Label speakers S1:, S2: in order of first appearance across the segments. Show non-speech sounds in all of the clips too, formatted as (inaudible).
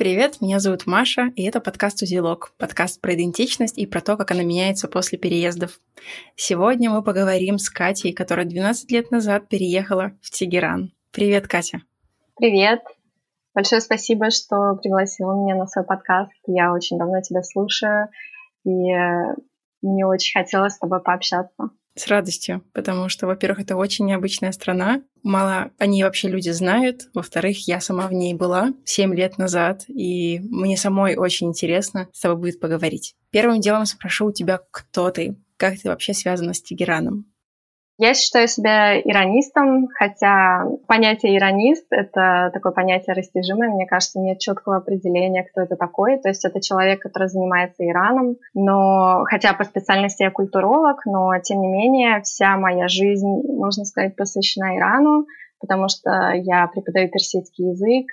S1: Привет, меня зовут Маша, и это подкаст «Узелок», подкаст про идентичность и про то, как она меняется после переездов. Сегодня мы поговорим с Катей, которая 12 лет назад переехала в Тегеран. Привет, Катя.
S2: Привет. Большое спасибо, что пригласила меня на свой подкаст. Я очень давно тебя слушаю, и мне очень хотелось с тобой пообщаться.
S1: С радостью, потому что, во-первых, это очень необычная страна. Мало о ней вообще люди знают. Во-вторых, я сама в ней была 7 лет назад, и мне самой очень интересно с тобой будет поговорить. Первым делом спрошу у тебя, кто ты? Как ты вообще связана с Тегераном?
S2: Я считаю себя иронистом, хотя понятие иронист — это такое понятие растяжимое. Мне кажется, нет четкого определения, кто это такой. То есть это человек, который занимается Ираном, но хотя по специальности я культуролог, но тем не менее вся моя жизнь, можно сказать, посвящена Ирану, потому что я преподаю персидский язык,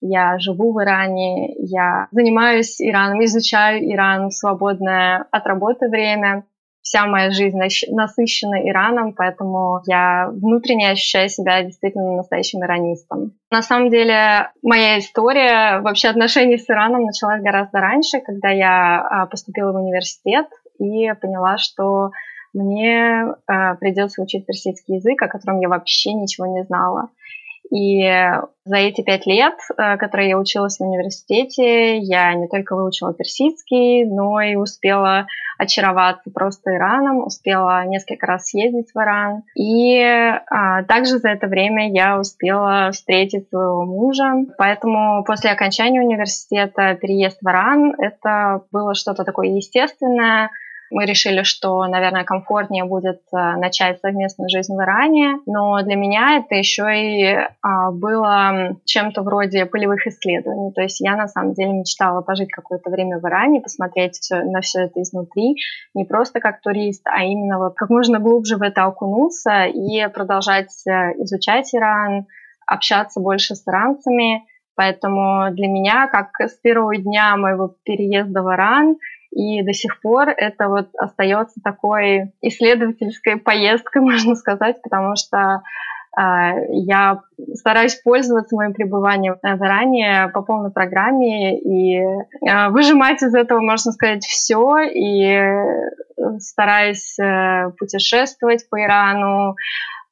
S2: я живу в Иране, я занимаюсь Ираном, изучаю Иран в свободное от работы время вся моя жизнь насыщена Ираном, поэтому я внутренне ощущаю себя действительно настоящим иранистом. На самом деле, моя история вообще отношений с Ираном началась гораздо раньше, когда я а, поступила в университет и поняла, что мне э, придется учить персидский язык, о котором я вообще ничего не знала. И за эти пять лет, э, которые я училась в университете, я не только выучила персидский, но и успела очароваться просто Ираном, успела несколько раз съездить в Иран. И а, также за это время я успела встретить своего мужа. Поэтому после окончания университета переезд в Иран — это было что-то такое естественное, мы решили, что, наверное, комфортнее будет э, начать совместную жизнь в Иране, но для меня это еще и а, было чем-то вроде полевых исследований. То есть я на самом деле мечтала пожить какое-то время в Иране, посмотреть на все это изнутри, не просто как турист, а именно вот как можно глубже в это окунуться и продолжать э, изучать Иран, общаться больше с иранцами. Поэтому для меня, как с первого дня моего переезда в Иран, и до сих пор это вот остается такой исследовательской поездкой, (laughs) можно сказать, потому что э, я стараюсь пользоваться моим пребыванием заранее по полной программе и э, выжимать из этого, можно сказать, все. И стараюсь э, путешествовать по Ирану,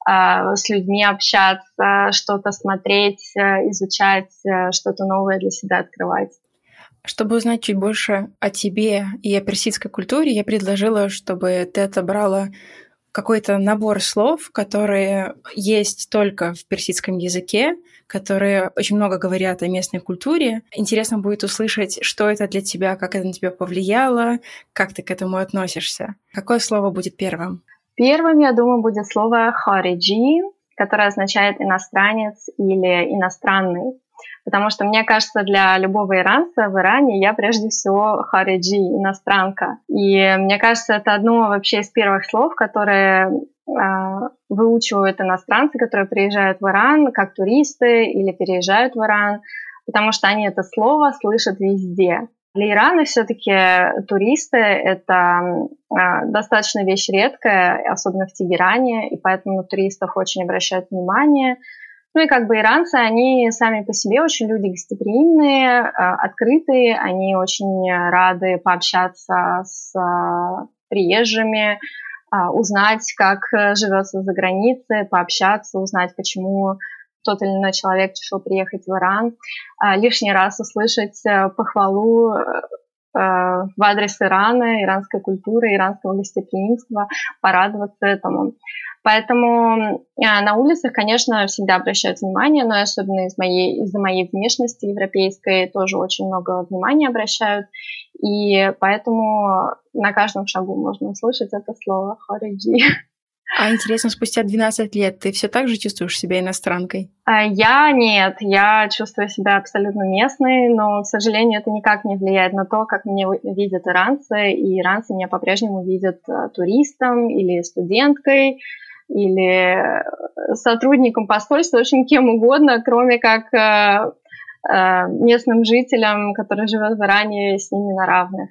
S2: с людьми общаться, что-то смотреть, изучать, что-то новое для себя открывать.
S1: Чтобы узнать чуть больше о тебе и о персидской культуре, я предложила, чтобы ты отобрала какой-то набор слов, которые есть только в персидском языке, которые очень много говорят о местной культуре. Интересно будет услышать, что это для тебя, как это на тебя повлияло, как ты к этому относишься. Какое слово будет первым?
S2: Первым, я думаю, будет слово «хариджи», которое означает «иностранец» или «иностранный». Потому что, мне кажется, для любого иранца в Иране я прежде всего хариджи, иностранка. И мне кажется, это одно вообще из первых слов, которые э, выучивают иностранцы, которые приезжают в Иран как туристы или переезжают в Иран, потому что они это слово слышат везде. Для Ирана все-таки туристы — это э, достаточно вещь редкая, особенно в Тегеране, и поэтому на туристов очень обращают внимание — ну и как бы иранцы, они сами по себе очень люди гостеприимные, а, открытые, они очень рады пообщаться с а, приезжими, а, узнать, как живется за границей, пообщаться, узнать, почему тот или иной человек решил приехать в Иран, лишний раз услышать похвалу в адрес Ирана, иранской культуры, иранского гостеприимства, порадоваться этому. Поэтому а, на улицах, конечно, всегда обращают внимание, но особенно из моей, из-за моей внешности европейской тоже очень много внимания обращают. И поэтому на каждом шагу можно услышать это слово «хариджи».
S1: А интересно, спустя 12 лет ты все так же чувствуешь себя иностранкой?
S2: А, я нет, я чувствую себя абсолютно местной, но, к сожалению, это никак не влияет на то, как меня видят иранцы, и иранцы меня по-прежнему видят а, туристом или студенткой, или э, сотрудникам посольства, общем, кем угодно, кроме как э, э, местным жителям, которые живут в Иране, с ними на равных.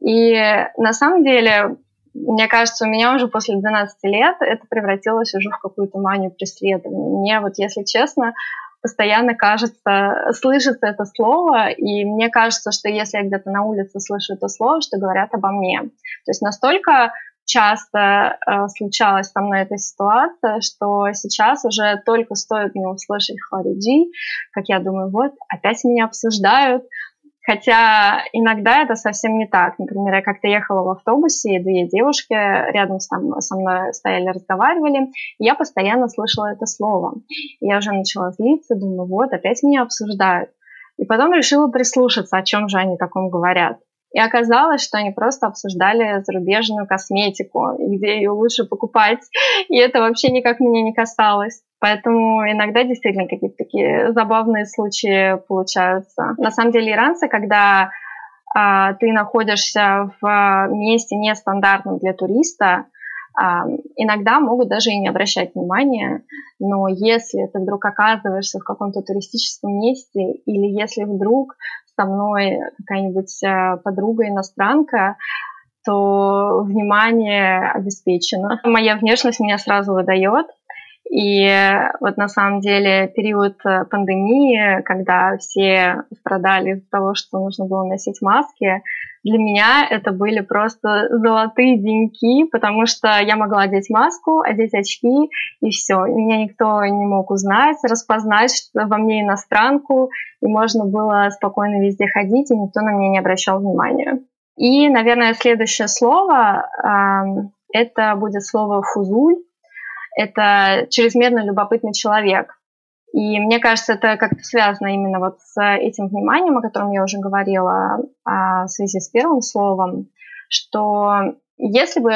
S2: И на самом деле, мне кажется, у меня уже после 12 лет это превратилось уже в какую-то манию преследования. Мне вот, если честно, постоянно кажется, слышится это слово, и мне кажется, что если я где-то на улице слышу это слово, что говорят обо мне. То есть настолько часто э, случалась со мной эта ситуация, что сейчас уже только стоит мне услышать Хариджи, как я думаю, вот, опять меня обсуждают, Хотя иногда это совсем не так. Например, я как-то ехала в автобусе, и две девушки рядом со мной, со мной стояли, разговаривали, и я постоянно слышала это слово. И я уже начала злиться, думаю, вот, опять меня обсуждают. И потом решила прислушаться, о чем же они таком говорят. И оказалось, что они просто обсуждали зарубежную косметику, где ее лучше покупать. И это вообще никак меня не касалось. Поэтому иногда действительно какие-то такие забавные случаи получаются. На самом деле иранцы, когда а, ты находишься в месте нестандартном для туриста, а, иногда могут даже и не обращать внимания, но если ты вдруг оказываешься в каком-то туристическом месте или если вдруг со мной какая-нибудь э, подруга иностранка, то внимание обеспечено. Моя внешность меня сразу выдает. И вот на самом деле период э, пандемии, когда все страдали из-за того, что нужно было носить маски, для меня это были просто золотые деньки, потому что я могла одеть маску, одеть очки, и все. Меня никто не мог узнать, распознать во мне иностранку, и можно было спокойно везде ходить, и никто на меня не обращал внимания. И, наверное, следующее слово э, это будет слово фузуль это чрезмерно любопытный человек. И мне кажется, это как-то связано именно вот с этим вниманием, о котором я уже говорила а, в связи с первым словом, что если бы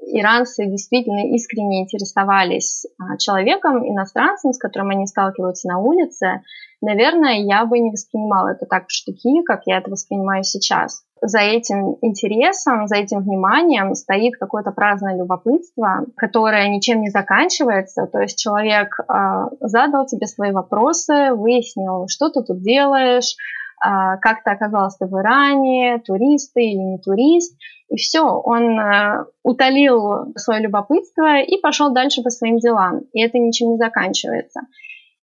S2: иранцы действительно искренне интересовались а, человеком, иностранцем, с которым они сталкиваются на улице, наверное, я бы не воспринимала это так в штуки, как я это воспринимаю сейчас за этим интересом, за этим вниманием стоит какое-то праздное любопытство, которое ничем не заканчивается. То есть человек э, задал тебе свои вопросы, выяснил, что ты тут делаешь, э, как ты оказался в Иране, турист ты или не турист. И все, он э, утолил свое любопытство и пошел дальше по своим делам. И это ничем не заканчивается.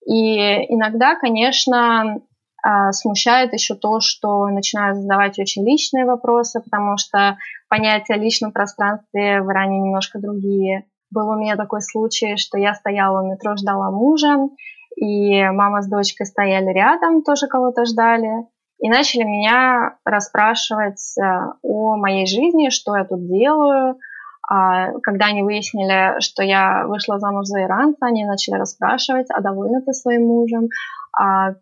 S2: И иногда, конечно, а, смущает еще то, что начинают задавать очень личные вопросы, потому что понятия о личном пространстве в Иране немножко другие. Был у меня такой случай, что я стояла у метро, ждала мужа, и мама с дочкой стояли рядом, тоже кого-то ждали, и начали меня расспрашивать э, о моей жизни, что я тут делаю. А, когда они выяснили, что я вышла замуж за иранца, они начали расспрашивать, а довольна ты своим мужем, а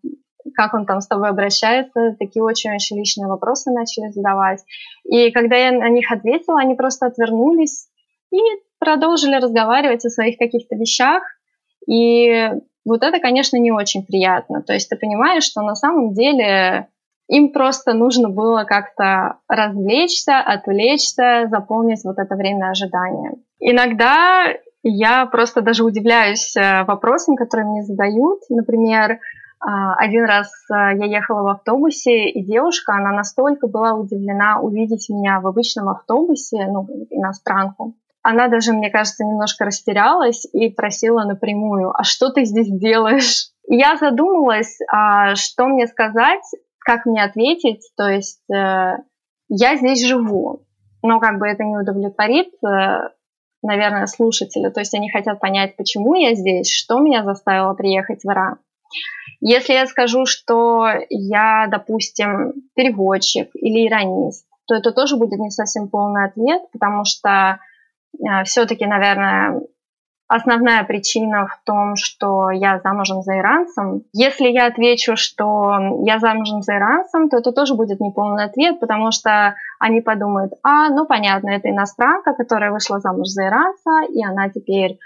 S2: как он там с тобой обращается, такие очень-очень личные вопросы начали задавать. И когда я на них ответила, они просто отвернулись и продолжили разговаривать о своих каких-то вещах. И вот это, конечно, не очень приятно. То есть ты понимаешь, что на самом деле им просто нужно было как-то развлечься, отвлечься, заполнить вот это время ожидания. Иногда я просто даже удивляюсь э, вопросам, которые мне задают. Например, а, один раз а, я ехала в автобусе, и девушка, она настолько была удивлена увидеть меня в обычном автобусе, ну, иностранку. Она даже, мне кажется, немножко растерялась и просила напрямую, а что ты здесь делаешь? Я задумалась, а что мне сказать, как мне ответить, то есть э, я здесь живу, но как бы это не удовлетворит, э, наверное, слушателя, то есть они хотят понять, почему я здесь, что меня заставило приехать в Иран. Если я скажу, что я, допустим, переводчик или иронист, то это тоже будет не совсем полный ответ, потому что э, все-таки, наверное, основная причина в том, что я замужем за иранцем. Если я отвечу, что я замужем за иранцем, то это тоже будет неполный ответ, потому что они подумают, а, ну понятно, это иностранка, которая вышла замуж за иранца, и она теперь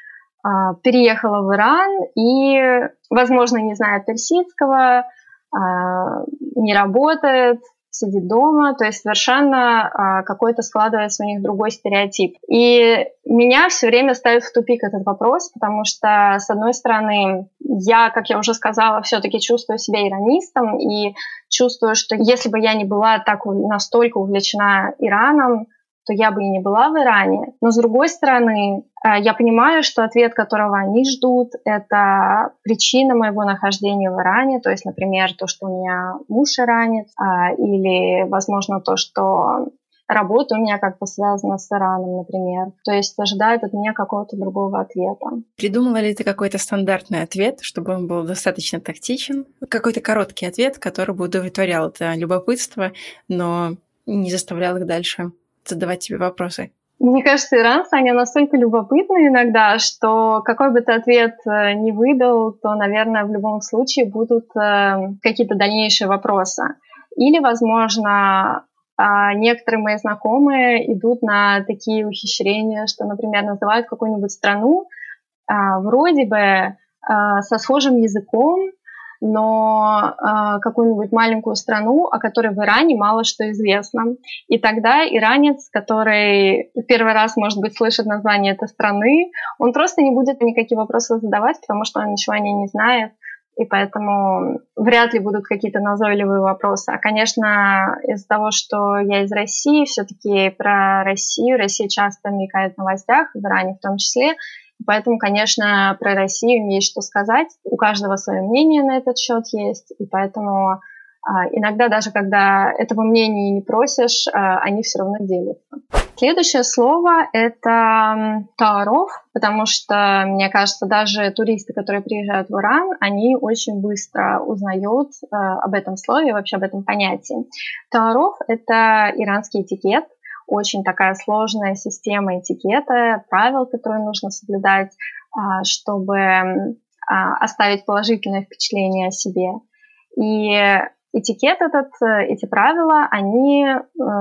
S2: а, переехала в Иран и, возможно, не знает персидского, а, не работает, сидит дома, то есть совершенно а, какой-то складывается у них другой стереотип. И меня все время ставит в тупик этот вопрос, потому что, с одной стороны, я, как я уже сказала, все-таки чувствую себя иранистом и чувствую, что если бы я не была так настолько увлечена Ираном, то я бы и не была в Иране. Но с другой стороны, э, я понимаю, что ответ, которого они ждут, это причина моего нахождения в Иране. То есть, например, то, что у меня муж иранец, а, или, возможно, то, что работа у меня как-то связана с Ираном, например. То есть ожидают от меня какого-то другого ответа.
S1: Придумала ли ты какой-то стандартный ответ, чтобы он был достаточно тактичен? Какой-то короткий ответ, который бы удовлетворял это любопытство, но не заставлял их дальше задавать тебе вопросы?
S2: Мне кажется, иранцы, они настолько любопытны иногда, что какой бы ты ответ э, не выдал, то, наверное, в любом случае будут э, какие-то дальнейшие вопросы. Или, возможно, а некоторые мои знакомые идут на такие ухищрения, что, например, называют какую-нибудь страну а, вроде бы а, со схожим языком, но э, какую-нибудь маленькую страну, о которой в Иране мало что известно. И тогда иранец, который первый раз, может быть, слышит название этой страны, он просто не будет никакие вопросы задавать, потому что он ничего о ней не знает и поэтому вряд ли будут какие-то назойливые вопросы. А, конечно, из-за того, что я из России, все-таки про Россию, Россия часто мелькает в новостях, в Иране в том числе, Поэтому, конечно, про Россию есть что сказать. У каждого свое мнение на этот счет есть. И поэтому а, иногда даже когда этого мнения не просишь, а, они все равно делятся. Следующее слово — это тааров, потому что, мне кажется, даже туристы, которые приезжают в Иран, они очень быстро узнают а, об этом слове, вообще об этом понятии. Тааров — это иранский этикет, очень такая сложная система этикета, правил, которые нужно соблюдать, чтобы оставить положительное впечатление о себе. И этикет этот, э, эти правила, они э,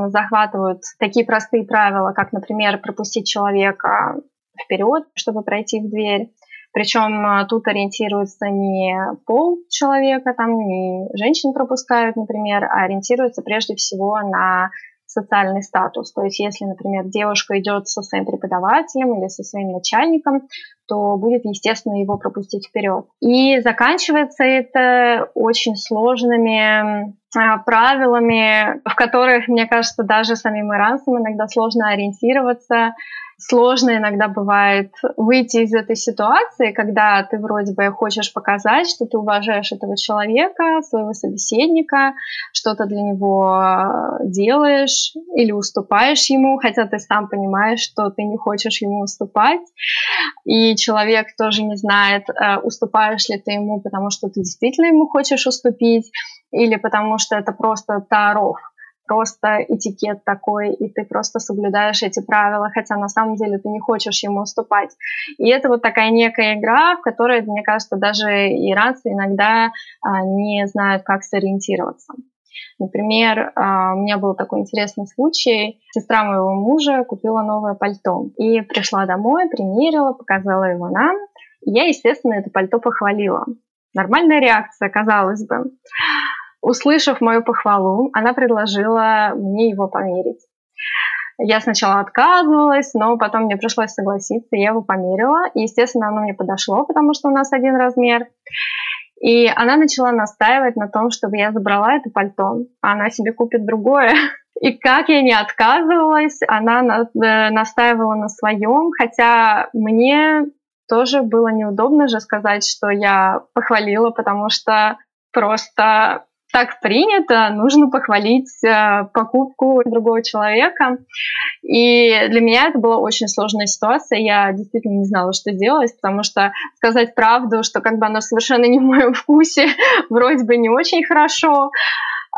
S2: захватывают такие простые правила, как, например, пропустить человека вперед, чтобы пройти в дверь. Причем э, тут ориентируется не пол человека, там не женщин пропускают, например, а ориентируется прежде всего на социальный статус. То есть если, например, девушка идет со своим преподавателем или со своим начальником, то будет, естественно, его пропустить вперед. И заканчивается это очень сложными а, правилами, в которых, мне кажется, даже самим иранцам иногда сложно ориентироваться, сложно иногда бывает выйти из этой ситуации, когда ты вроде бы хочешь показать, что ты уважаешь этого человека, своего собеседника, что-то для него делаешь или уступаешь ему, хотя ты сам понимаешь, что ты не хочешь ему уступать, и человек тоже не знает, э, уступаешь ли ты ему, потому что ты действительно ему хочешь уступить, или потому что это просто таров, просто этикет такой, и ты просто соблюдаешь эти правила, хотя на самом деле ты не хочешь ему уступать. И это вот такая некая игра, в которой, мне кажется, даже иранцы иногда а, не знают, как сориентироваться. Например, а, у меня был такой интересный случай. Сестра моего мужа купила новое пальто и пришла домой, примерила, показала его нам. Я, естественно, это пальто похвалила. Нормальная реакция, казалось бы. Услышав мою похвалу, она предложила мне его померить. Я сначала отказывалась, но потом мне пришлось согласиться, я его померила. И, естественно, оно мне подошло, потому что у нас один размер. И она начала настаивать на том, чтобы я забрала это пальто, а она себе купит другое. И как я не отказывалась, она э, настаивала на своем, хотя мне тоже было неудобно же сказать, что я похвалила, потому что просто так принято, нужно похвалить э, покупку другого человека. И для меня это была очень сложная ситуация. Я действительно не знала, что делать, потому что сказать правду, что как бы оно совершенно не в моем (laughs) вкусе, вроде бы не очень хорошо,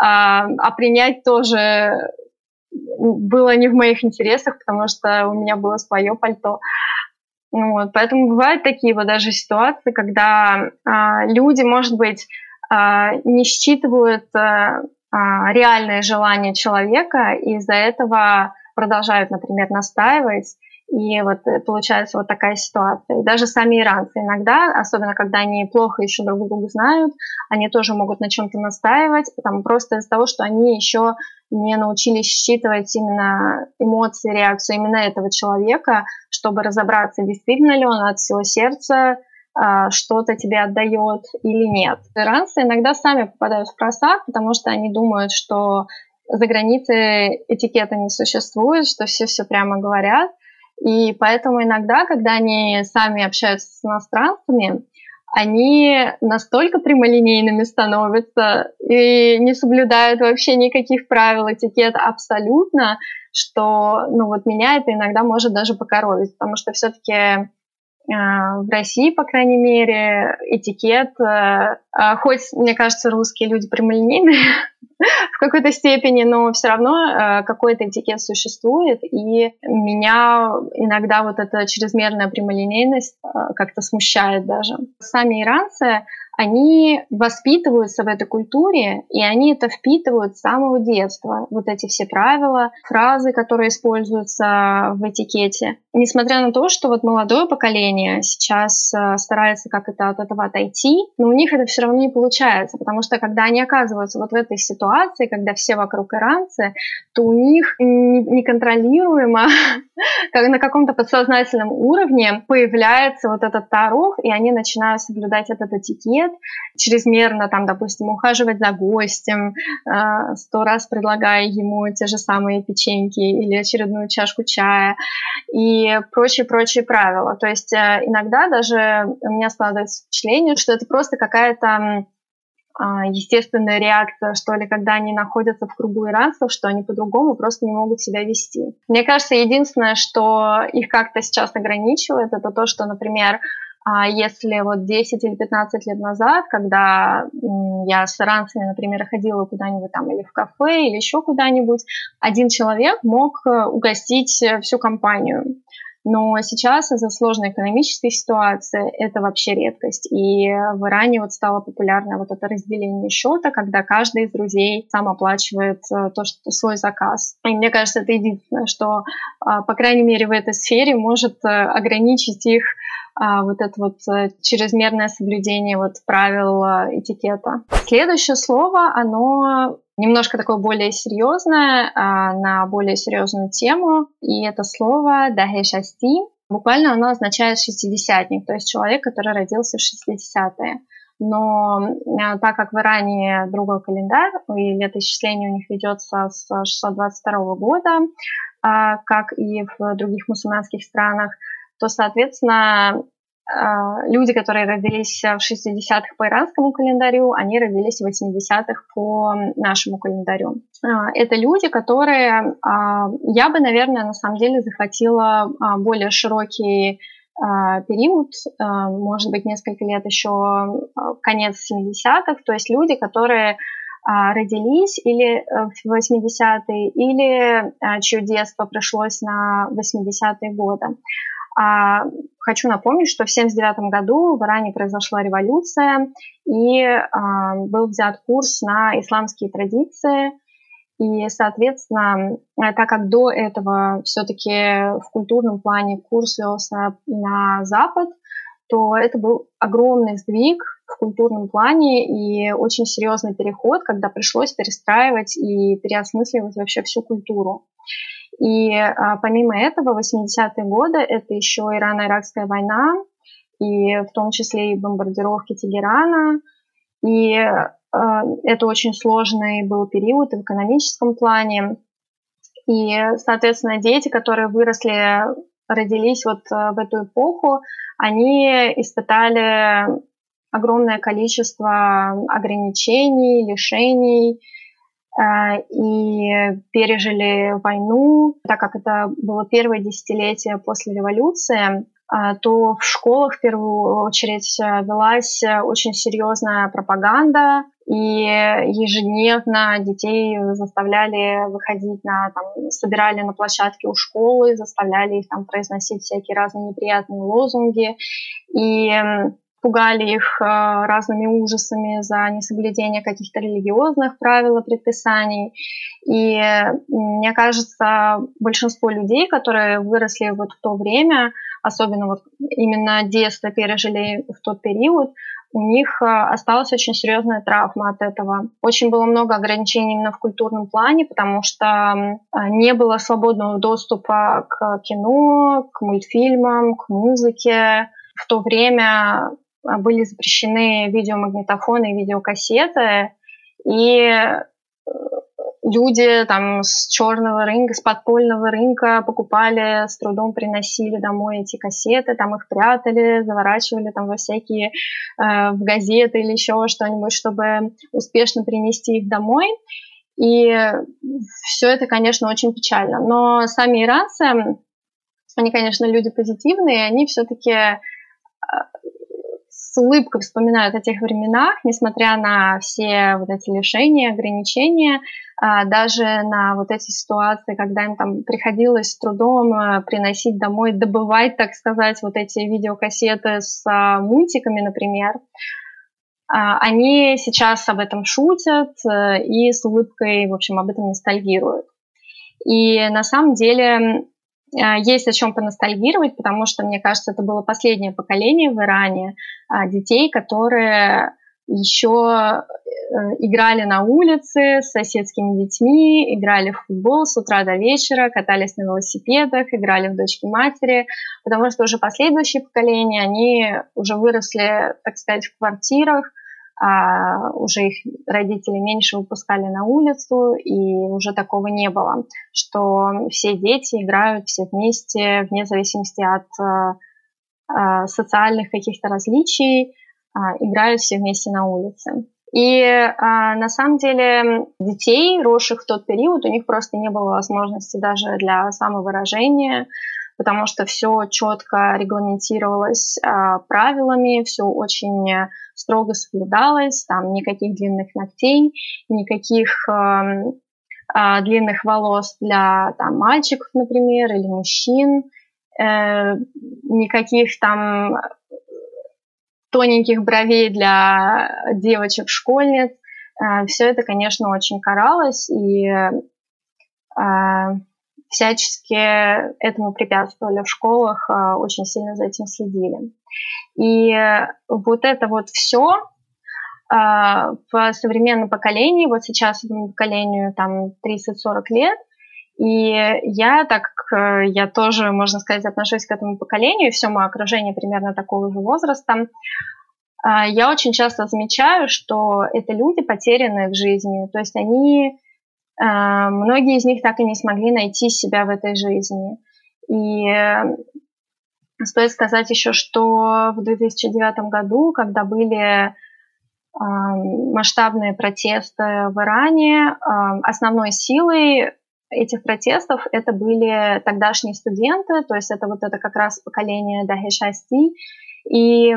S2: а, а принять тоже было не в моих интересах, потому что у меня было свое пальто. Вот, поэтому бывают такие вот даже ситуации, когда а, люди, может быть, не считывают э, а, реальное желание человека, и из-за этого продолжают, например, настаивать, и вот э, получается вот такая ситуация. И даже сами иранцы иногда, особенно когда они плохо еще друг друга знают, они тоже могут на чем-то настаивать, потому просто из-за того, что они еще не научились считывать именно эмоции, реакцию именно этого человека, чтобы разобраться, действительно ли он от всего сердца а, что-то тебе отдает или нет. Иранцы иногда сами попадают в просак, потому что они думают, что за границей этикета не существует, что все все прямо говорят. И поэтому иногда, когда они сами общаются с иностранцами, они настолько прямолинейными становятся и не соблюдают вообще никаких правил этикета абсолютно, что ну вот меня это иногда может даже покоровить, потому что все-таки а, в России, по крайней мере, этикет, э, а, хоть, мне кажется, русские люди прямолинейные (laughs) в какой-то степени, но все равно э, какой-то этикет существует, и меня иногда вот эта чрезмерная прямолинейность э, как-то смущает даже. Сами иранцы, они воспитываются в этой культуре, и они это впитывают с самого детства. Вот эти все правила, фразы, которые используются в этикете. Несмотря на то, что вот молодое поколение сейчас э, старается как это от этого отойти, но у них это все равно не получается, потому что когда они оказываются вот в этой ситуации, когда все вокруг иранцы, то у них неконтролируемо, (laughs) как на каком-то подсознательном уровне появляется вот этот тарох, и они начинают соблюдать этот этикет, лет, чрезмерно там, допустим, ухаживать за гостем, э, сто раз предлагая ему те же самые печеньки или очередную чашку чая и прочие-прочие правила. То есть э, иногда даже у меня складывается впечатление, что это просто какая-то а, естественная реакция, что ли, когда они находятся в кругу иранцев, что они по-другому просто не могут себя вести. Мне кажется, единственное, что их как-то сейчас ограничивает, это то, что, например, а если вот 10 или 15 лет назад, когда я с иранцами, например, ходила куда-нибудь там или в кафе, или еще куда-нибудь, один человек мог э, угостить э, всю компанию. Но сейчас из-за сложной экономической ситуации это вообще редкость. И в Иране вот стало популярно вот это разделение счета, когда каждый из друзей сам оплачивает э, то, что свой заказ. И мне кажется, это единственное, что, а, по крайней мере, в этой сфере может ограничить их вот это вот э, чрезмерное соблюдение вот правил э, этикета. Следующее слово, оно немножко такое более серьезное, а, на более серьезную тему, и это слово «дахешасти». Буквально оно означает «шестидесятник», то есть человек, который родился в 60-е. Но э, так как в Иране другой календарь, и летоисчисление у них ведется с 622 года, а, как и в других мусульманских странах, то, соответственно, а, люди, которые родились в 60-х по иранскому календарю, они родились в 80-х по нашему календарю. А, это люди, которые, а, я бы, наверное, на самом деле захватила более широкий период, может быть, несколько лет еще конец 70-х, то есть люди, которые родились или э, в 80-е, или чье детство пришлось на 80-е годы. А хочу напомнить, что в 1979 году в Иране произошла революция, и а, был взят курс на исламские традиции. И, соответственно, так как до этого все-таки в культурном плане курс велся на Запад, то это был огромный сдвиг в культурном плане и очень серьезный переход, когда пришлось перестраивать и переосмысливать вообще всю культуру. И а, помимо этого, 80-е годы это еще Ирано-Иракская война, и в том числе и бомбардировки Тегерана. И а, это очень сложный был период в экономическом плане. И, соответственно, дети, которые выросли, родились вот а, в эту эпоху, они испытали огромное количество ограничений, лишений, Э, и пережили войну, так как это было первое десятилетие после революции, э, то в школах в первую очередь э, велась очень серьезная пропаганда, и ежедневно детей заставляли выходить на, там, собирали на площадке у школы, заставляли их там произносить всякие разные неприятные лозунги, и пугали их э, разными ужасами за несоблюдение каких-то религиозных правил и предписаний. И мне кажется, большинство людей, которые выросли вот в то время, особенно вот именно детство пережили в тот период, у них э, осталась очень серьезная травма от этого. Очень было много ограничений именно в культурном плане, потому что не было свободного доступа к кино, к мультфильмам, к музыке. В то время были запрещены видеомагнитофоны и видеокассеты, и э, люди там с черного рынка, с подпольного рынка покупали, с трудом приносили домой эти кассеты, там их прятали, заворачивали там во всякие, э, в газеты или еще что-нибудь, чтобы успешно принести их домой. И все это, конечно, очень печально. Но сами иранцы, они, конечно, люди позитивные, они все-таки э, с улыбкой вспоминают о тех временах, несмотря на все вот эти лишения, ограничения, а, даже на вот эти ситуации, когда им там приходилось с трудом э, приносить домой, добывать, так сказать, вот эти видеокассеты с а, мультиками, например, а, они сейчас об этом шутят э, и с улыбкой, в общем, об этом ностальгируют. И на самом деле есть о чем поностальгировать, потому что, мне кажется, это было последнее поколение в Иране а, детей, которые еще играли на улице с соседскими детьми, играли в футбол с утра до вечера, катались на велосипедах, играли в дочки матери, потому что уже последующие поколения, они уже выросли, так сказать, в квартирах, а уже их родители меньше выпускали на улицу, и уже такого не было, что все дети играют все вместе, вне зависимости от э, социальных каких-то различий, э, играют все вместе на улице. И э, на самом деле детей, росших в тот период, у них просто не было возможности даже для самовыражения, потому что все четко регламентировалось э, правилами, все очень строго соблюдалось, там никаких длинных ногтей, никаких э, э, длинных волос для там, мальчиков, например, или мужчин, э, никаких там тоненьких бровей для девочек-школьниц. Э, все это, конечно, очень каралось, и э, всячески этому препятствовали в школах, э, очень сильно за этим следили. И вот это вот все в современном поколении, вот сейчас этому поколению там 30-40 лет, и я, так как я тоже, можно сказать, отношусь к этому поколению, все мое окружение примерно такого же возраста, я очень часто замечаю, что это люди потерянные в жизни, то есть они Э, многие из них так и не смогли найти себя в этой жизни. И э, стоит сказать еще, что в 2009 году, когда были э, масштабные протесты в Иране, основной силой этих протестов это были тогдашние студенты, то есть это вот это как раз поколение Дахешасти. И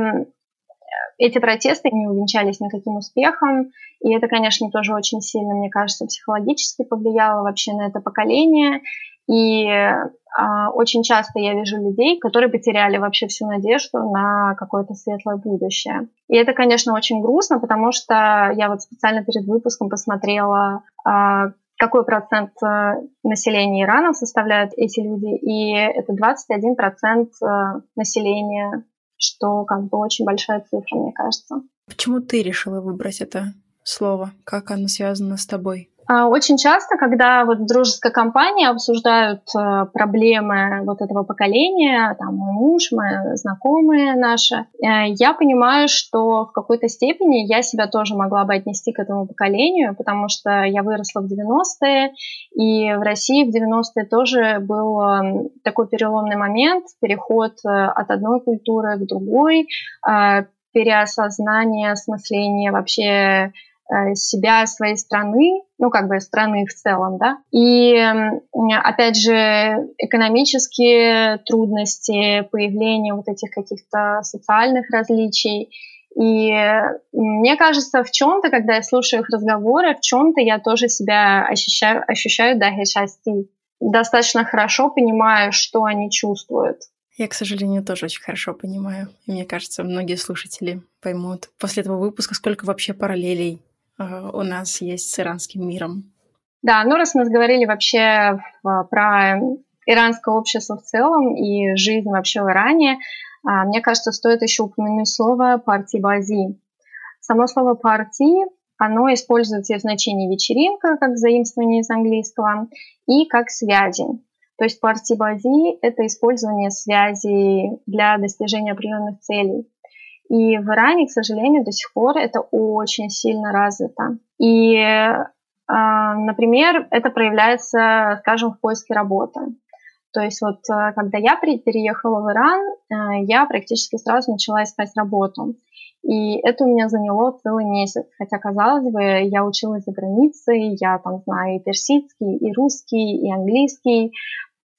S2: эти протесты не увенчались никаким успехом, и это, конечно, тоже очень сильно, мне кажется, психологически повлияло вообще на это поколение. И а, очень часто я вижу людей, которые потеряли вообще всю надежду на какое-то светлое будущее. И это, конечно, очень грустно, потому что я вот специально перед выпуском посмотрела, а, какой процент э, населения Ирана составляют эти люди, и это 21% э, населения что как бы очень большая цифра, мне кажется.
S1: Почему ты решила выбрать это слово? Как оно связано с тобой?
S2: А, очень часто, когда вот в дружеской компании обсуждают э, проблемы вот этого поколения, там мой муж, мои знакомые наши, э, я понимаю, что в какой-то степени я себя тоже могла бы отнести к этому поколению, потому что я выросла в 90-е, и в России в 90-е тоже был такой переломный момент, переход э, от одной культуры к другой, переосознание, осмысление вообще себя, своей страны, ну, как бы страны в целом, да. И, опять же, экономические трудности, появление вот этих каких-то социальных различий. И мне кажется, в чем-то, когда я слушаю их разговоры, в чем-то я тоже себя ощущаю, ощущаю да, счастье. Достаточно хорошо понимаю, что они чувствуют.
S1: Я, к сожалению, тоже очень хорошо понимаю. И мне кажется, многие слушатели поймут после этого выпуска, сколько вообще параллелей Э, у нас есть с иранским миром.
S2: Да, ну раз мы говорили вообще про иранское общество в целом и жизнь вообще в Иране, а, мне кажется, стоит еще упомянуть слово партибази. Само слово партии, оно используется в значении вечеринка, как заимствование из английского, и как связи. То есть партибази – это использование связей для достижения определенных целей. И в Иране, к сожалению, до сих пор это очень сильно развито. И Например, это проявляется, скажем, в поиске работы. То есть вот когда я переехала в Иран, я практически сразу начала искать работу. И это у меня заняло целый месяц. Хотя, казалось бы, я училась за границей, я там знаю и персидский, и русский, и английский.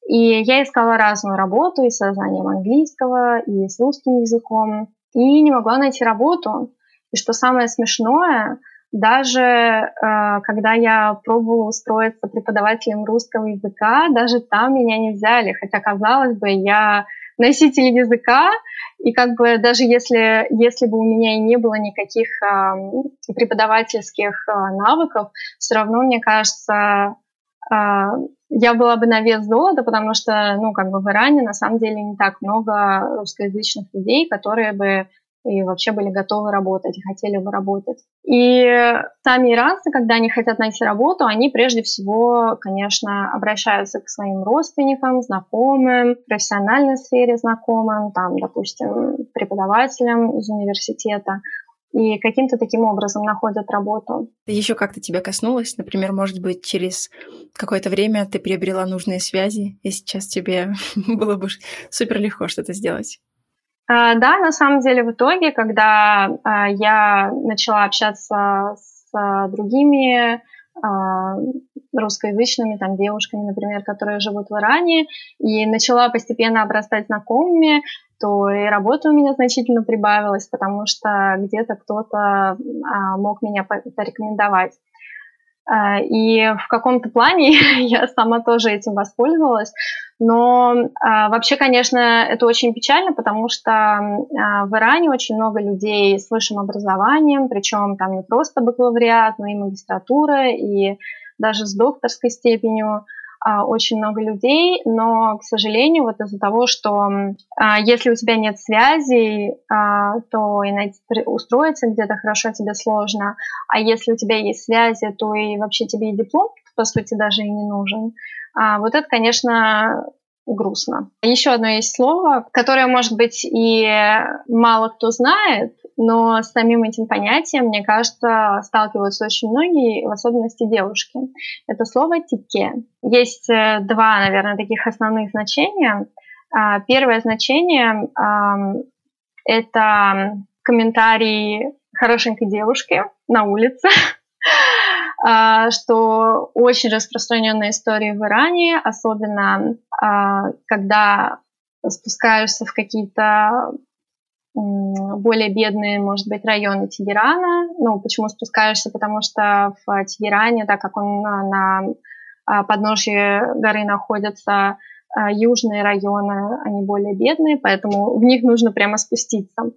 S2: И я искала разную работу и со знанием английского, и с русским языком. И не могла найти работу. И что самое смешное, даже э, когда я пробовала устроиться преподавателем русского языка, даже там меня не взяли. Хотя, казалось бы, я носитель языка, и как бы даже если, если бы у меня и не было никаких э, преподавательских э, навыков, все равно, мне кажется, э, я была бы на вес золота, потому что, ну, как бы в Иране на самом деле не так много русскоязычных людей, которые бы и вообще были готовы работать хотели бы работать. И сами иранцы, когда они хотят найти работу, они прежде всего, конечно, обращаются к своим родственникам, знакомым, в профессиональной сфере знакомым, там, допустим, преподавателям из университета и каким-то таким образом находят работу.
S1: Еще как-то тебя коснулось? Например, может быть, через какое-то время ты приобрела нужные связи, и сейчас тебе (laughs) было бы супер легко что-то сделать?
S2: А, да, на самом деле в итоге, когда а, я начала общаться с а, другими русскоязычными там, девушками, например, которые живут в Иране, и начала постепенно обрастать знакомыми, то и работа у меня значительно прибавилась, потому что где-то кто-то мог меня порекомендовать. И в каком-то плане (laughs) я сама тоже этим воспользовалась, но а, вообще, конечно, это очень печально, потому что а, в Иране очень много людей с высшим образованием, причем там не просто бакалавриат, но и магистратура, и даже с докторской степенью. а, очень много людей, но, к сожалению, вот из-за того, что а, если у тебя нет связей, а, то и найти, устроиться где-то хорошо тебе сложно, а если у тебя есть связи, то и вообще тебе и диплом, по сути, даже и не нужен. А, вот это, конечно, грустно. Еще одно есть слово, которое, может быть, и мало кто знает, но с самим этим понятием, мне кажется, сталкиваются очень многие, в особенности девушки. Это слово «тике». Есть э, два, наверное, таких основных значения. А, первое значение — это комментарий хорошенькой девушки на улице, (laughs) А, что очень распространенная история в Иране, особенно а, когда спускаешься в какие-то более бедные, может быть, районы Тегерана. Ну, почему спускаешься? Потому что в Тегеране, так как он на а, подножье горы находится, южные районы, они более бедные, поэтому в них нужно прямо спуститься.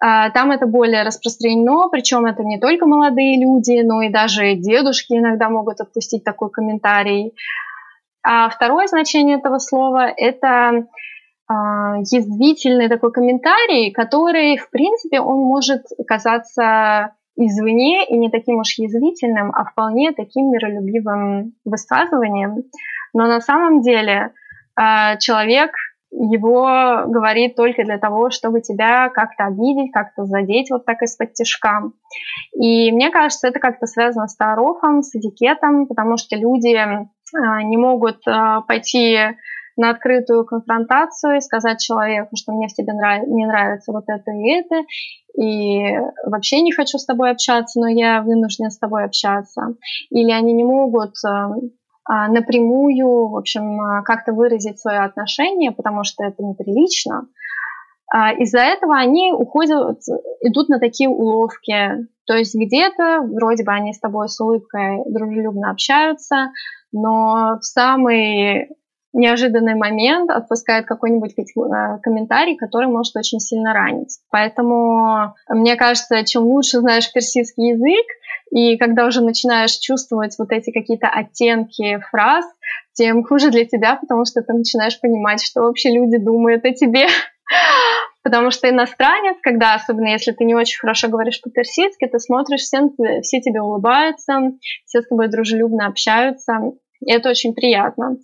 S2: А, там это более распространено, причем это не только молодые люди, но и даже дедушки иногда могут отпустить такой комментарий. А второе значение этого слова – это а, язвительный такой комментарий, который, в принципе, он может казаться извне и не таким уж язвительным, а вполне таким миролюбивым высказыванием. Но на самом деле а, человек его говорит только для того, чтобы тебя как-то обидеть, как-то задеть вот так из-под тяжка. И мне кажется, это как-то связано с тарофом, с этикетом, потому что люди а, не могут а, пойти на открытую конфронтацию сказать человеку, что мне в тебе нрав... не нравится вот это и это, и вообще не хочу с тобой общаться, но я вынужден с тобой общаться. Или они не могут а, а, напрямую, в общем, а, как-то выразить свое отношение, потому что это неприлично. А, из-за этого они уходят, идут на такие уловки. То есть где-то вроде бы они с тобой с улыбкой дружелюбно общаются, но в самый неожиданный момент отпускает какой-нибудь комментарий, который может очень сильно ранить. Поэтому мне кажется, чем лучше знаешь персидский язык, и когда уже начинаешь чувствовать вот эти какие-то оттенки фраз, тем хуже для тебя, потому что ты начинаешь понимать, что вообще люди думают о тебе. (laughs) Потому что иностранец, когда, особенно если ты не очень хорошо говоришь по-персидски, ты смотришь, все, все тебе улыбаются, все с тобой дружелюбно общаются, и это очень приятно.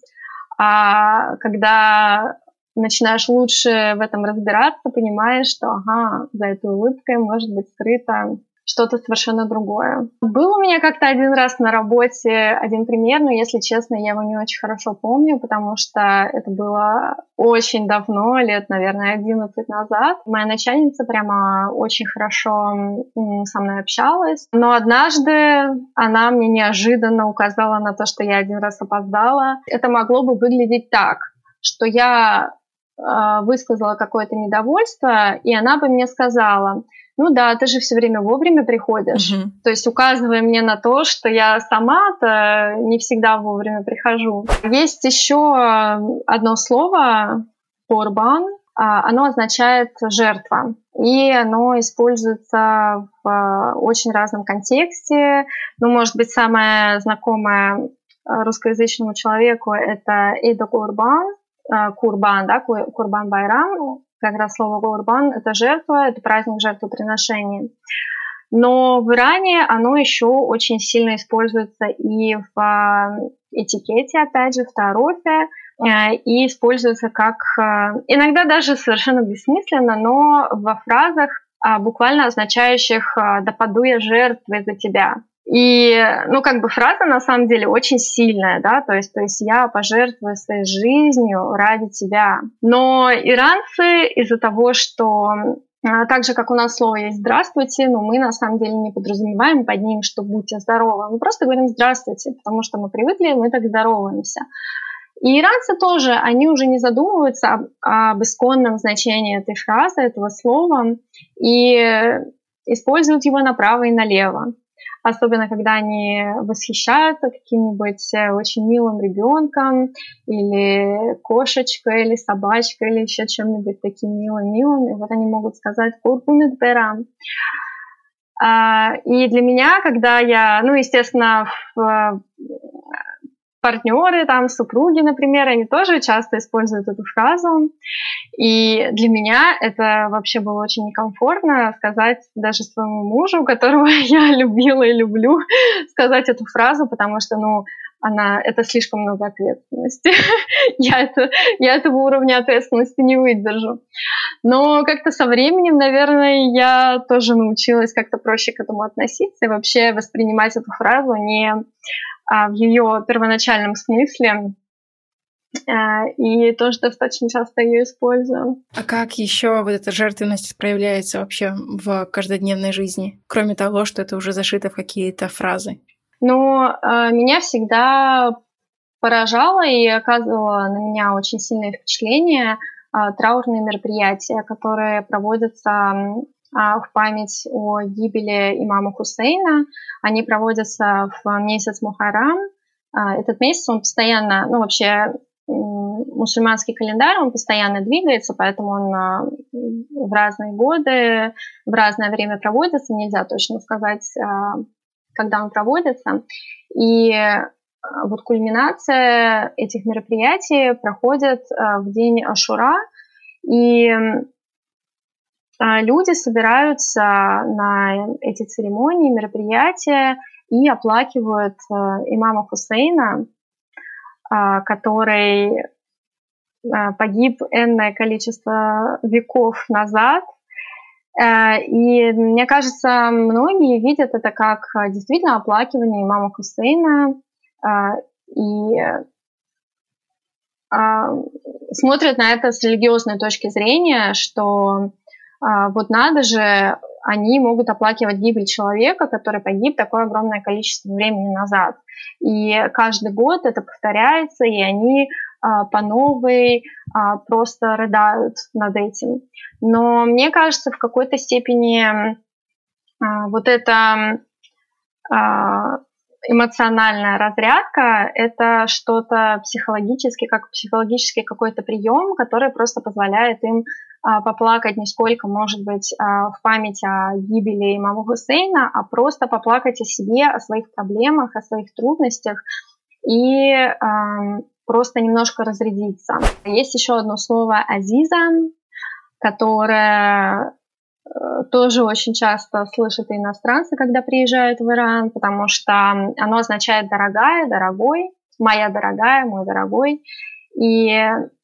S2: А когда начинаешь лучше в этом разбираться, понимаешь, что ага, за этой улыбкой может быть скрыто что-то совершенно другое. Был у меня как-то один раз на работе один пример, но, если честно, я его не очень хорошо помню, потому что это было очень давно, лет, наверное, 11 назад. Моя начальница прямо очень хорошо со мной общалась, но однажды она мне неожиданно указала на то, что я один раз опоздала. Это могло бы выглядеть так, что я а, высказала какое-то недовольство, и она бы мне сказала, ну да, ты же все время вовремя приходишь. Угу. То есть указывая мне на то, что я сама-то не всегда вовремя прихожу. Есть еще одно слово «порбан», а, оно означает жертва. И оно используется в очень разном контексте. Ну, может быть, самое знакомое русскоязычному человеку это Эйда Курбан, Э, курбан, да, Курбан Байрам, как раз слово Курбан – это жертва, это праздник жертвоприношения. Но в Иране оно еще очень сильно используется и в э, этикете, опять же, в тарофе, э, и используется как иногда даже совершенно бессмысленно, но во фразах, буквально означающих «да паду я жертвой за тебя». И, ну, как бы фраза на самом деле очень сильная, да, то есть, то есть я пожертвую своей жизнью ради тебя. Но иранцы из-за того, что а, так же, как у нас слово есть «здравствуйте», но мы на самом деле не подразумеваем под ним, что «будьте здоровы». Мы просто говорим «здравствуйте», потому что мы привыкли, мы так здороваемся. И иранцы тоже, они уже не задумываются об, об исконном значении этой фразы, этого слова, и используют его направо и налево особенно когда они восхищаются каким-нибудь э, очень милым ребенком или кошечкой, или собачкой, или еще чем-нибудь таким милым-милым, и вот они могут сказать «куркумит берам». А, и для меня, когда я, ну, естественно, в партнеры, там, супруги, например, они тоже часто используют эту фразу. И для меня это вообще было очень некомфортно сказать даже своему мужу, которого (laughs) я любила и люблю, сказать эту фразу, потому что, ну, она, это слишком много ответственности. (laughs) я, это, я этого уровня ответственности не выдержу. Но как-то со временем, наверное, я тоже научилась как-то проще к этому относиться и вообще воспринимать эту фразу не а, в ее первоначальном смысле, э, и тоже достаточно часто ее использую.
S1: А как еще вот эта жертвенность проявляется вообще в каждодневной жизни, кроме того, что это уже зашито в какие-то фразы?
S2: Ну, э, меня всегда поражало и оказывало на меня очень сильное впечатление э, траурные мероприятия, которые проводятся а, в память о гибели имама Хусейна. Они проводятся в месяц Мухаррам. А, этот месяц, он постоянно, ну вообще мусульманский календарь, он постоянно двигается, поэтому он а, в разные годы, в разное время проводится, нельзя точно сказать, когда он проводится. И вот кульминация этих мероприятий проходит в день Ашура, и а, люди собираются на эти церемонии, мероприятия и оплакивают э, имама Хусейна, который погиб энное количество веков назад. Э, и мне кажется, многие видят это как действительно оплакивание имама Хусейна и смотрят на это с религиозной точки зрения, что вот надо же, они могут оплакивать гибель человека, который погиб такое огромное количество времени назад. И каждый год это повторяется, и они по новой а, просто рыдают над этим. Но мне кажется, в какой-то степени вот эта эмоциональная разрядка – это что-то психологически, как психологический какой-то прием, который просто позволяет им а, поплакать не сколько, может быть, а, в память о гибели имама Хусейна, а просто поплакать о себе, о своих проблемах, о своих трудностях и просто немножко разрядиться. Есть еще одно слово «азиза», которое э, тоже очень часто слышат иностранцы, когда приезжают в Иран, потому что оно означает «дорогая», «дорогой», «моя дорогая», «мой дорогой». И,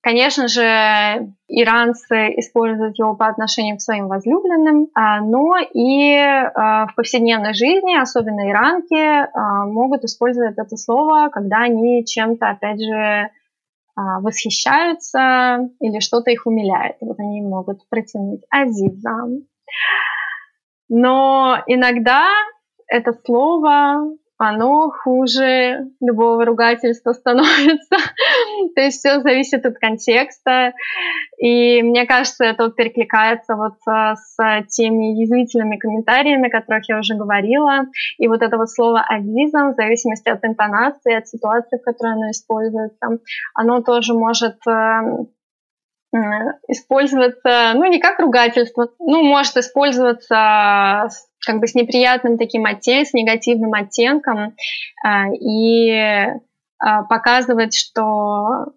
S2: конечно же, иранцы используют его по отношению к своим возлюбленным, а, но и а, в повседневной жизни, особенно иранки, а, могут использовать это слово, когда они чем-то, опять же, восхищаются или что-то их умиляет. Вот они могут протянуть азизам. Но иногда это слово оно хуже любого ругательства становится. (laughs) То есть все зависит от контекста. И мне кажется, это вот перекликается вот э, с теми язвительными комментариями, о которых я уже говорила. И вот это вот слово «азизом», в зависимости от интонации, от ситуации, в которой оно используется, оно тоже может эм, использоваться, ну, не как ругательство, ну, может использоваться как бы с неприятным таким оттенком, с негативным оттенком, э, и э, показывать, что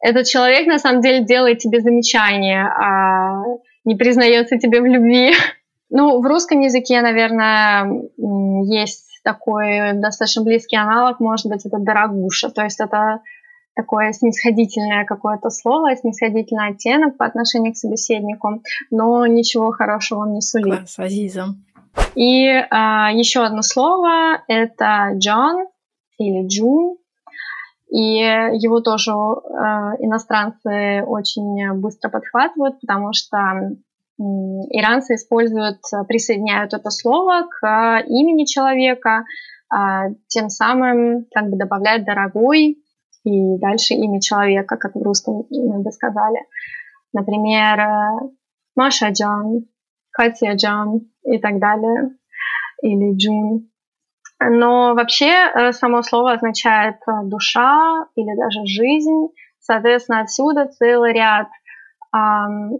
S2: этот человек на самом деле делает тебе замечание, а не признается тебе в любви. (laughs) Ну, в русском языке, наверное, есть такой достаточно близкий аналог, может быть, это дорогуша, то есть это такое снисходительное какое-то слово, снисходительный оттенок по отношению к собеседнику, но ничего хорошего он не сулит.
S1: Класс, Азизом.
S2: И а, еще одно слово — это Джон или Джун. И его тоже а, иностранцы очень быстро подхватывают, потому что иранцы используют, присоединяют это слово к имени человека, а, тем самым как бы добавляют «дорогой» и дальше имя человека, как в русском мы бы сказали. Например, Маша Джан, Хатия Джан и так далее, или Джун. Но вообще э, само слово означает э, душа или даже жизнь. Соответственно, отсюда целый ряд эм,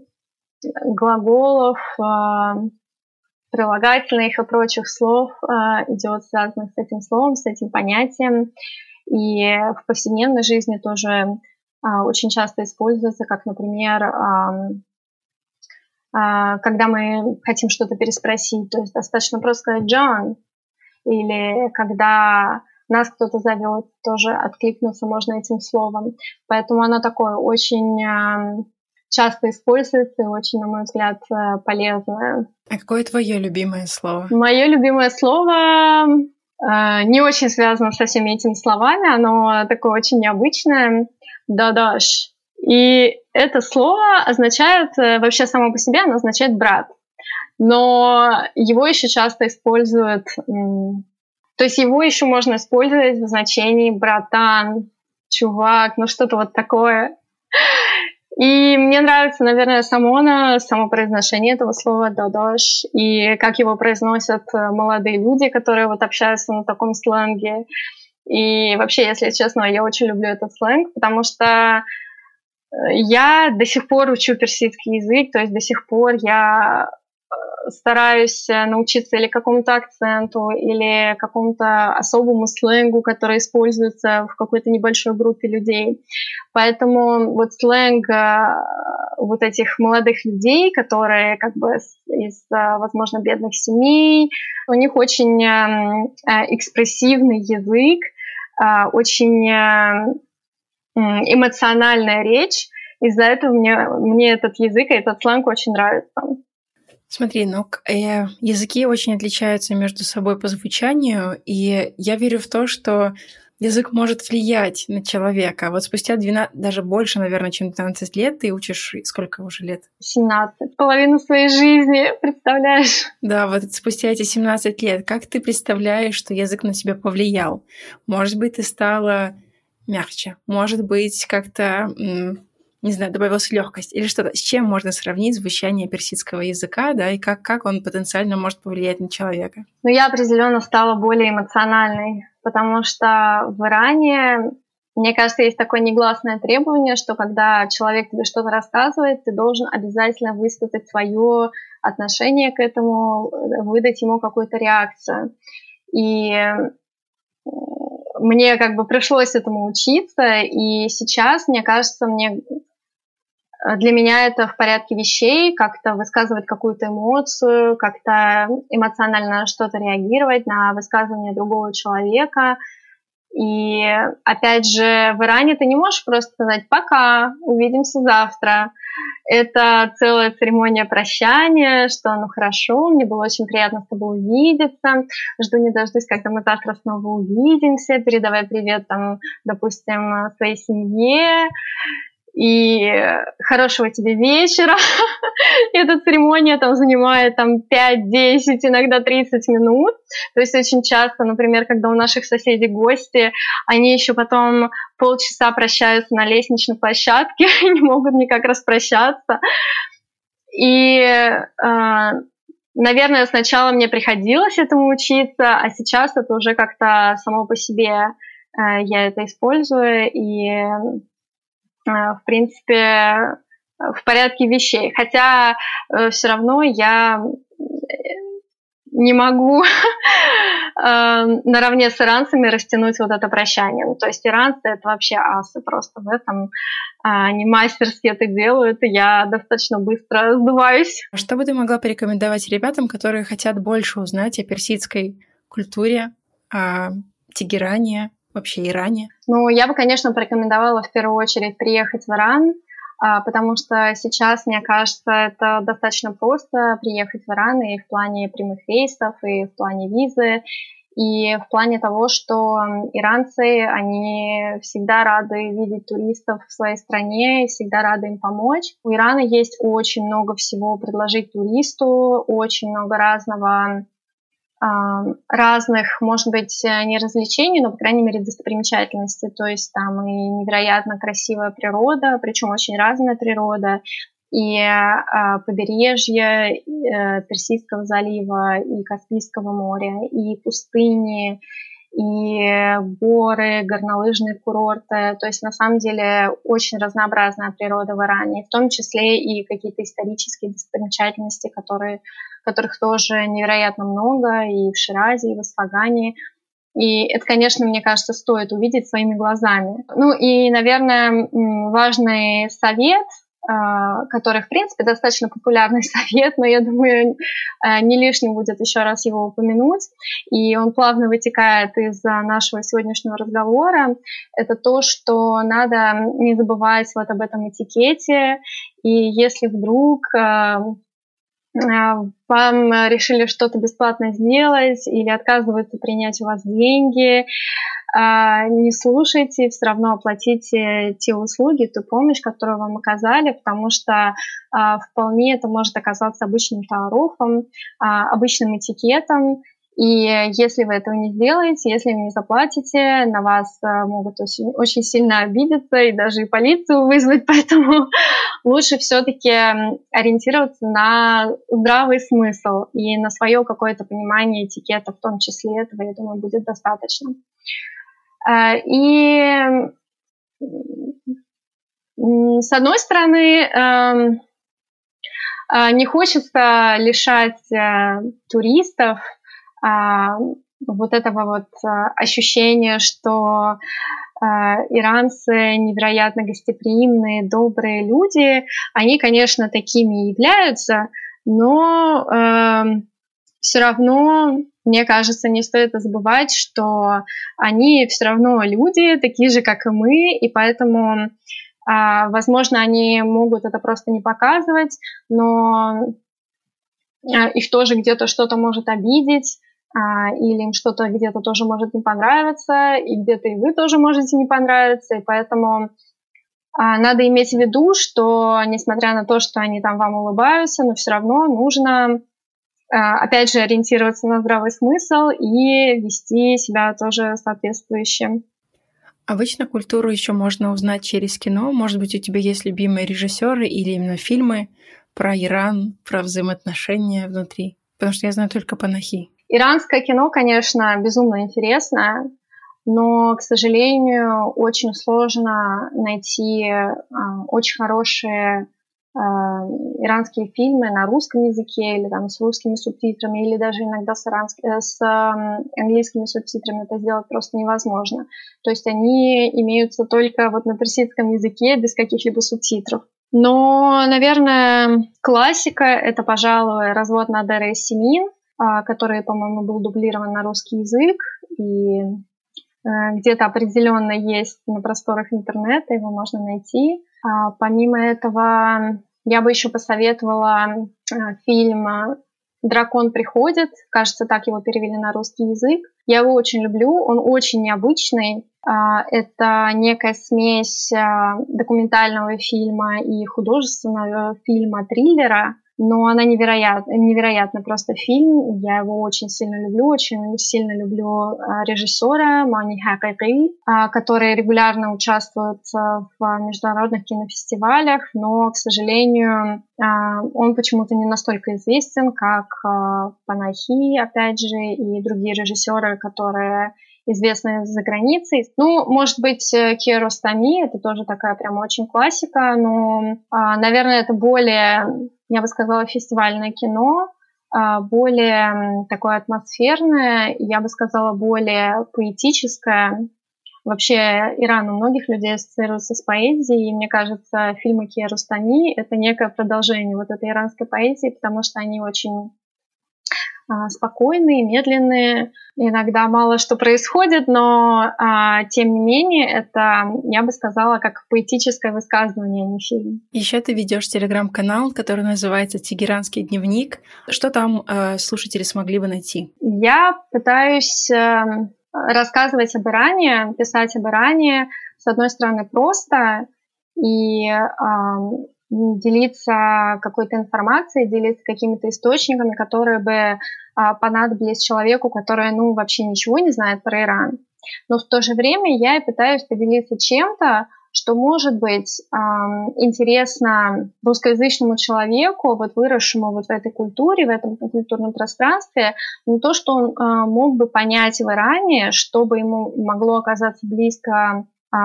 S2: глаголов, э, прилагательных и прочих слов э, идет связанных с этим словом, с этим понятием. И в повседневной жизни тоже э, очень часто используется, как, например, а, когда мы хотим что-то переспросить. То есть достаточно просто сказать «Джон», или когда нас кто-то зовет, тоже откликнуться можно этим словом. Поэтому оно такое очень а, часто используется и очень, на мой взгляд, э, полезное.
S1: А какое твое любимое слово?
S2: Мое любимое слово не очень связано со всеми этими словами, оно такое очень необычное. «Дадаш». И это слово означает, э, вообще само по себе, оно означает брат. Но его еще часто используют, то есть его еще можно использовать в значении братан, чувак, ну что-то вот такое. И мне нравится, наверное, само, само произношение этого слова «дадош», и как его произносят э, молодые люди, которые вот общаются на таком сленге. И вообще, если честно, я очень люблю этот сленг, потому что я до сих пор учу персидский язык, то есть до сих пор я э, стараюсь научиться или какому-то акценту, или какому-то особому сленгу, который используется в какой-то небольшой группе людей. Поэтому вот сленг э, вот этих молодых людей, которые как бы из, э, возможно, бедных семей, у них очень экспрессивный язык, очень эмоциональная речь. Из-за этого мне, мне этот язык и этот сленг очень нравится.
S1: Смотри, ну, э, языки очень отличаются между собой по звучанию, и я верю в то, что язык может влиять на человека. Вот спустя 12, даже больше, наверное, чем 12 лет, ты учишь сколько уже лет?
S2: 17. Половину своей жизни, представляешь?
S1: Да, вот спустя эти 17 лет, как ты представляешь, что язык на тебя повлиял? Может быть, ты стала мягче. Может быть, как-то, не знаю, добавилась легкость или что-то. С чем можно сравнить звучание персидского языка, да, и как, как он потенциально может повлиять на человека?
S2: Ну, я определенно стала более эмоциональной, потому что в Иране мне кажется, есть такое негласное требование, что когда человек тебе что-то рассказывает, ты должен обязательно высказать свое отношение к этому, выдать ему какую-то реакцию. И мне как бы пришлось этому учиться, и сейчас, мне кажется, мне для меня это в порядке вещей, как-то высказывать какую-то эмоцию, как-то эмоционально на что-то реагировать, на высказывание другого человека. И опять же, в Иране ты не можешь просто сказать «пока, увидимся завтра». Это целая церемония прощания, что ну хорошо, мне было очень приятно с тобой увидеться, жду не дождусь, когда мы завтра снова увидимся, передавай привет там, допустим, своей семье, и хорошего тебе вечера. (laughs) Эта церемония там занимает там 5, 10, иногда 30 минут. То есть очень часто, например, когда у наших соседей гости, они еще потом полчаса прощаются на лестничной площадке (laughs) не могут никак распрощаться. И, э, наверное, сначала мне приходилось этому учиться, а сейчас это уже как-то само по себе э, я это использую, и Э, в принципе, в порядке вещей. Хотя э, все равно я не могу (laughs) э, наравне с иранцами растянуть вот это прощание. Ну, то есть иранцы это вообще асы просто в этом. Они мастерски это делают, и я достаточно быстро сдуваюсь.
S1: А что бы ты могла порекомендовать ребятам, которые хотят больше узнать о персидской культуре, о Тегеране, вообще Иране?
S2: Ну, я бы, конечно, порекомендовала в первую очередь приехать в Иран, а, потому что сейчас, мне кажется, это достаточно просто приехать в Иран и в плане прямых рейсов, и в плане визы, и в плане того, что иранцы, они всегда рады видеть туристов в своей стране, всегда рады им помочь. У Ирана есть очень много всего предложить туристу, очень много разного разных, может быть, э, не развлечений, но, по крайней мере, достопримечательностей. То есть там и невероятно красивая природа, причем очень разная природа, и э, побережье э, Персидского залива, и Каспийского моря, и пустыни, и горы, горнолыжные курорты. То есть на самом деле очень разнообразная природа в Иране, в том числе и какие-то исторические достопримечательности, которые, которых тоже невероятно много и в Ширазе, и в Асфагане. И это, конечно, мне кажется, стоит увидеть своими глазами. Ну и, наверное, важный совет – который, в принципе, достаточно популярный (laughs) совет, но я думаю, а, не лишним будет еще раз его упомянуть. И он плавно вытекает из нашего сегодняшнего разговора. Это то, что надо не забывать вот об этом этикете. И если вдруг а, вам решили что-то бесплатно сделать или отказываются принять у вас деньги, а, не слушайте, все равно оплатите те услуги, ту помощь, которую вам оказали, потому что а, вполне это может оказаться обычным тааруфом, а, обычным этикетом, и если вы этого не сделаете, если вы не заплатите, на вас могут очень, очень сильно обидеться и даже и полицию вызвать, (laughs) поэтому лучше все-таки ориентироваться на здравый смысл и на свое какое-то понимание этикета, в том числе этого, я думаю, будет достаточно. А, и с одной стороны, эм, а, не хочется лишать э, туристов вот этого вот ощущения, что иранцы невероятно гостеприимные, добрые люди. Они, конечно, такими являются, но эм, все равно, мне кажется, не стоит забывать, что они все равно люди, такие же, как и мы, и поэтому, а, возможно, они могут это просто не показывать, но а, их тоже где-то что-то может обидеть, а, или им что-то где-то тоже может не понравиться, и где-то и вы тоже можете не понравиться, и поэтому надо иметь в виду, что несмотря на то, что они там вам улыбаются, но все равно нужно а, опять же, ориентироваться на здравый смысл и вести себя тоже соответствующе.
S1: Обычно культуру еще можно узнать через кино. Может быть, у тебя есть любимые режиссеры или именно фильмы про Иран, про взаимоотношения внутри? Потому что я знаю только Панахи.
S2: Иранское кино, конечно, безумно интересное, но, к сожалению, очень сложно найти э, очень хорошие Э, иранские фильмы на русском языке или там с русскими субтитрами, или даже иногда с, иранск... Э, с английскими субтитрами это сделать просто невозможно. То есть они имеются только вот на персидском языке без каких-либо субтитров. Но, наверное, классика — это, пожалуй, «Развод Надера и Семин», который, по-моему, был дублирован на русский язык, и где-то определенно есть на просторах интернета, его можно найти. А, помимо этого, я бы еще посоветовала фильм «Дракон приходит», кажется, так его перевели на русский язык. Я его очень люблю, он очень необычный. А, это некая смесь а, документального фильма и художественного фильма триллера но она невероятна, невероятно просто фильм. Я его очень сильно люблю, очень сильно люблю а, режиссера Мани Хакайри, а, который регулярно участвует а, в международных кинофестивалях, но, к сожалению, он почему-то не настолько известен, как Панахи, опять же, и другие режиссеры, которые известные за границей. Ну, может быть, Киаростами, это тоже такая прям очень классика, но, наверное, это более я бы сказала, фестивальное кино, а, более такое атмосферное, я бы сказала, более поэтическое. Вообще Иран у многих людей ассоциируется с поэзией, и мне кажется, фильмы Киарустани — это некое продолжение вот этой иранской поэзии, потому что они очень спокойные, медленные, иногда мало что происходит, но а, тем не менее это, я бы сказала, как поэтическое высказывание, а не фильм.
S1: Еще ты ведешь телеграм-канал, который называется «Тегеранский дневник». Что там э, слушатели смогли бы найти?
S2: Я пытаюсь э, рассказывать об Иране, писать об Иране, с одной стороны, просто, и э, делиться какой-то информацией, делиться какими-то источниками, которые бы а, понадобились человеку, который, ну, вообще ничего не знает про Иран. Но в то же время я и пытаюсь поделиться чем-то, что может быть интересно русскоязычному человеку, вот выросшему вот в этой культуре, в этом культурном пространстве, но то, что он э, мог бы понять в Иране, чтобы ему могло оказаться близко э,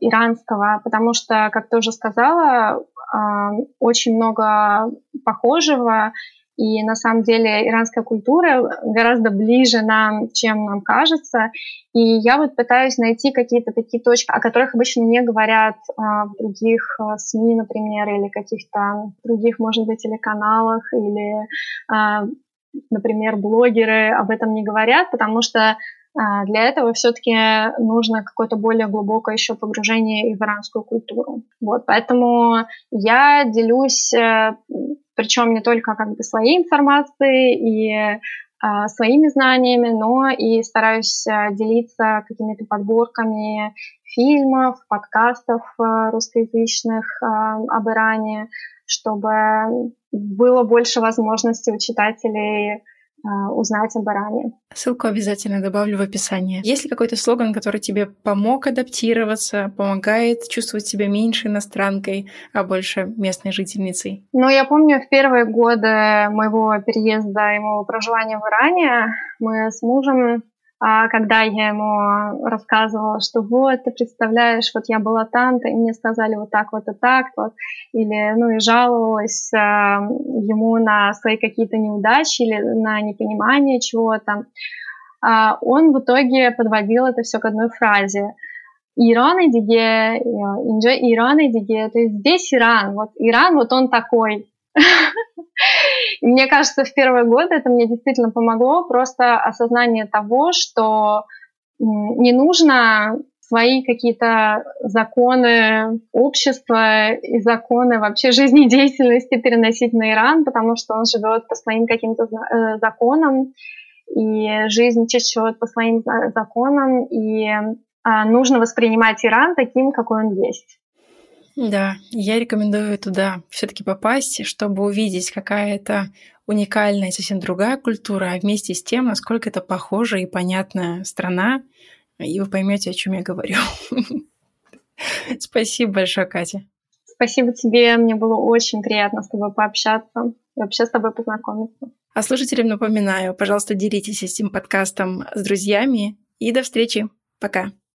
S2: иранского, потому что, как ты уже сказала, очень много похожего, и на самом деле иранская культура гораздо ближе нам, чем нам кажется. И я вот пытаюсь найти какие-то такие точки, о которых обычно не говорят а, в других а, СМИ, например, или каких-то других, может быть, телеканалах, или, а, например, блогеры об этом не говорят, потому что а, для этого все-таки нужно какое-то более глубокое еще погружение в иранскую культуру. Вот, поэтому я делюсь, э, причем не только как бы своей информацией и а, своими знаниями, но и стараюсь э, делиться какими-то подборками фильмов, подкастов э, русскоязычных об Иране, чтобы было больше возможностей у читателей а, узнать об Иране.
S1: Ссылку обязательно добавлю в описание. Есть ли какой-то слоган, который тебе помог адаптироваться, помогает чувствовать себя меньше иностранкой, а больше местной жительницей?
S2: Ну, я помню, в первые годы моего переезда и моего проживания в Иране мы с мужем а когда я ему рассказывала, что вот, ты представляешь, вот я была там-то, и мне сказали вот так вот и так вот, или, ну, и жаловалась э, ему на свои какие-то неудачи или на непонимание чего-то, э, он в итоге подводил это все к одной фразе. Иран и диге, инже Иран и диге, то есть здесь Иран, вот Иран, вот он такой. (laughs) Мне кажется, в первые годы это мне действительно помогло, просто осознание того, что не нужно свои какие-то законы общества и законы вообще жизнедеятельности переносить на Иран, потому что он живет по своим каким-то э, законам, и жизнь течет по своим законам, и а, нужно воспринимать Иран таким, какой он есть.
S1: Да, я рекомендую туда все-таки попасть, чтобы увидеть, какая это уникальная, совсем другая культура, а вместе с тем, насколько это похожая и понятная страна, и вы поймете, о чем я говорю. (laughs) Спасибо большое, Катя.
S2: Спасибо тебе, мне было очень приятно с тобой пообщаться и вообще с тобой познакомиться.
S1: А слушателям напоминаю, пожалуйста, делитесь этим подкастом с друзьями и до встречи. Пока.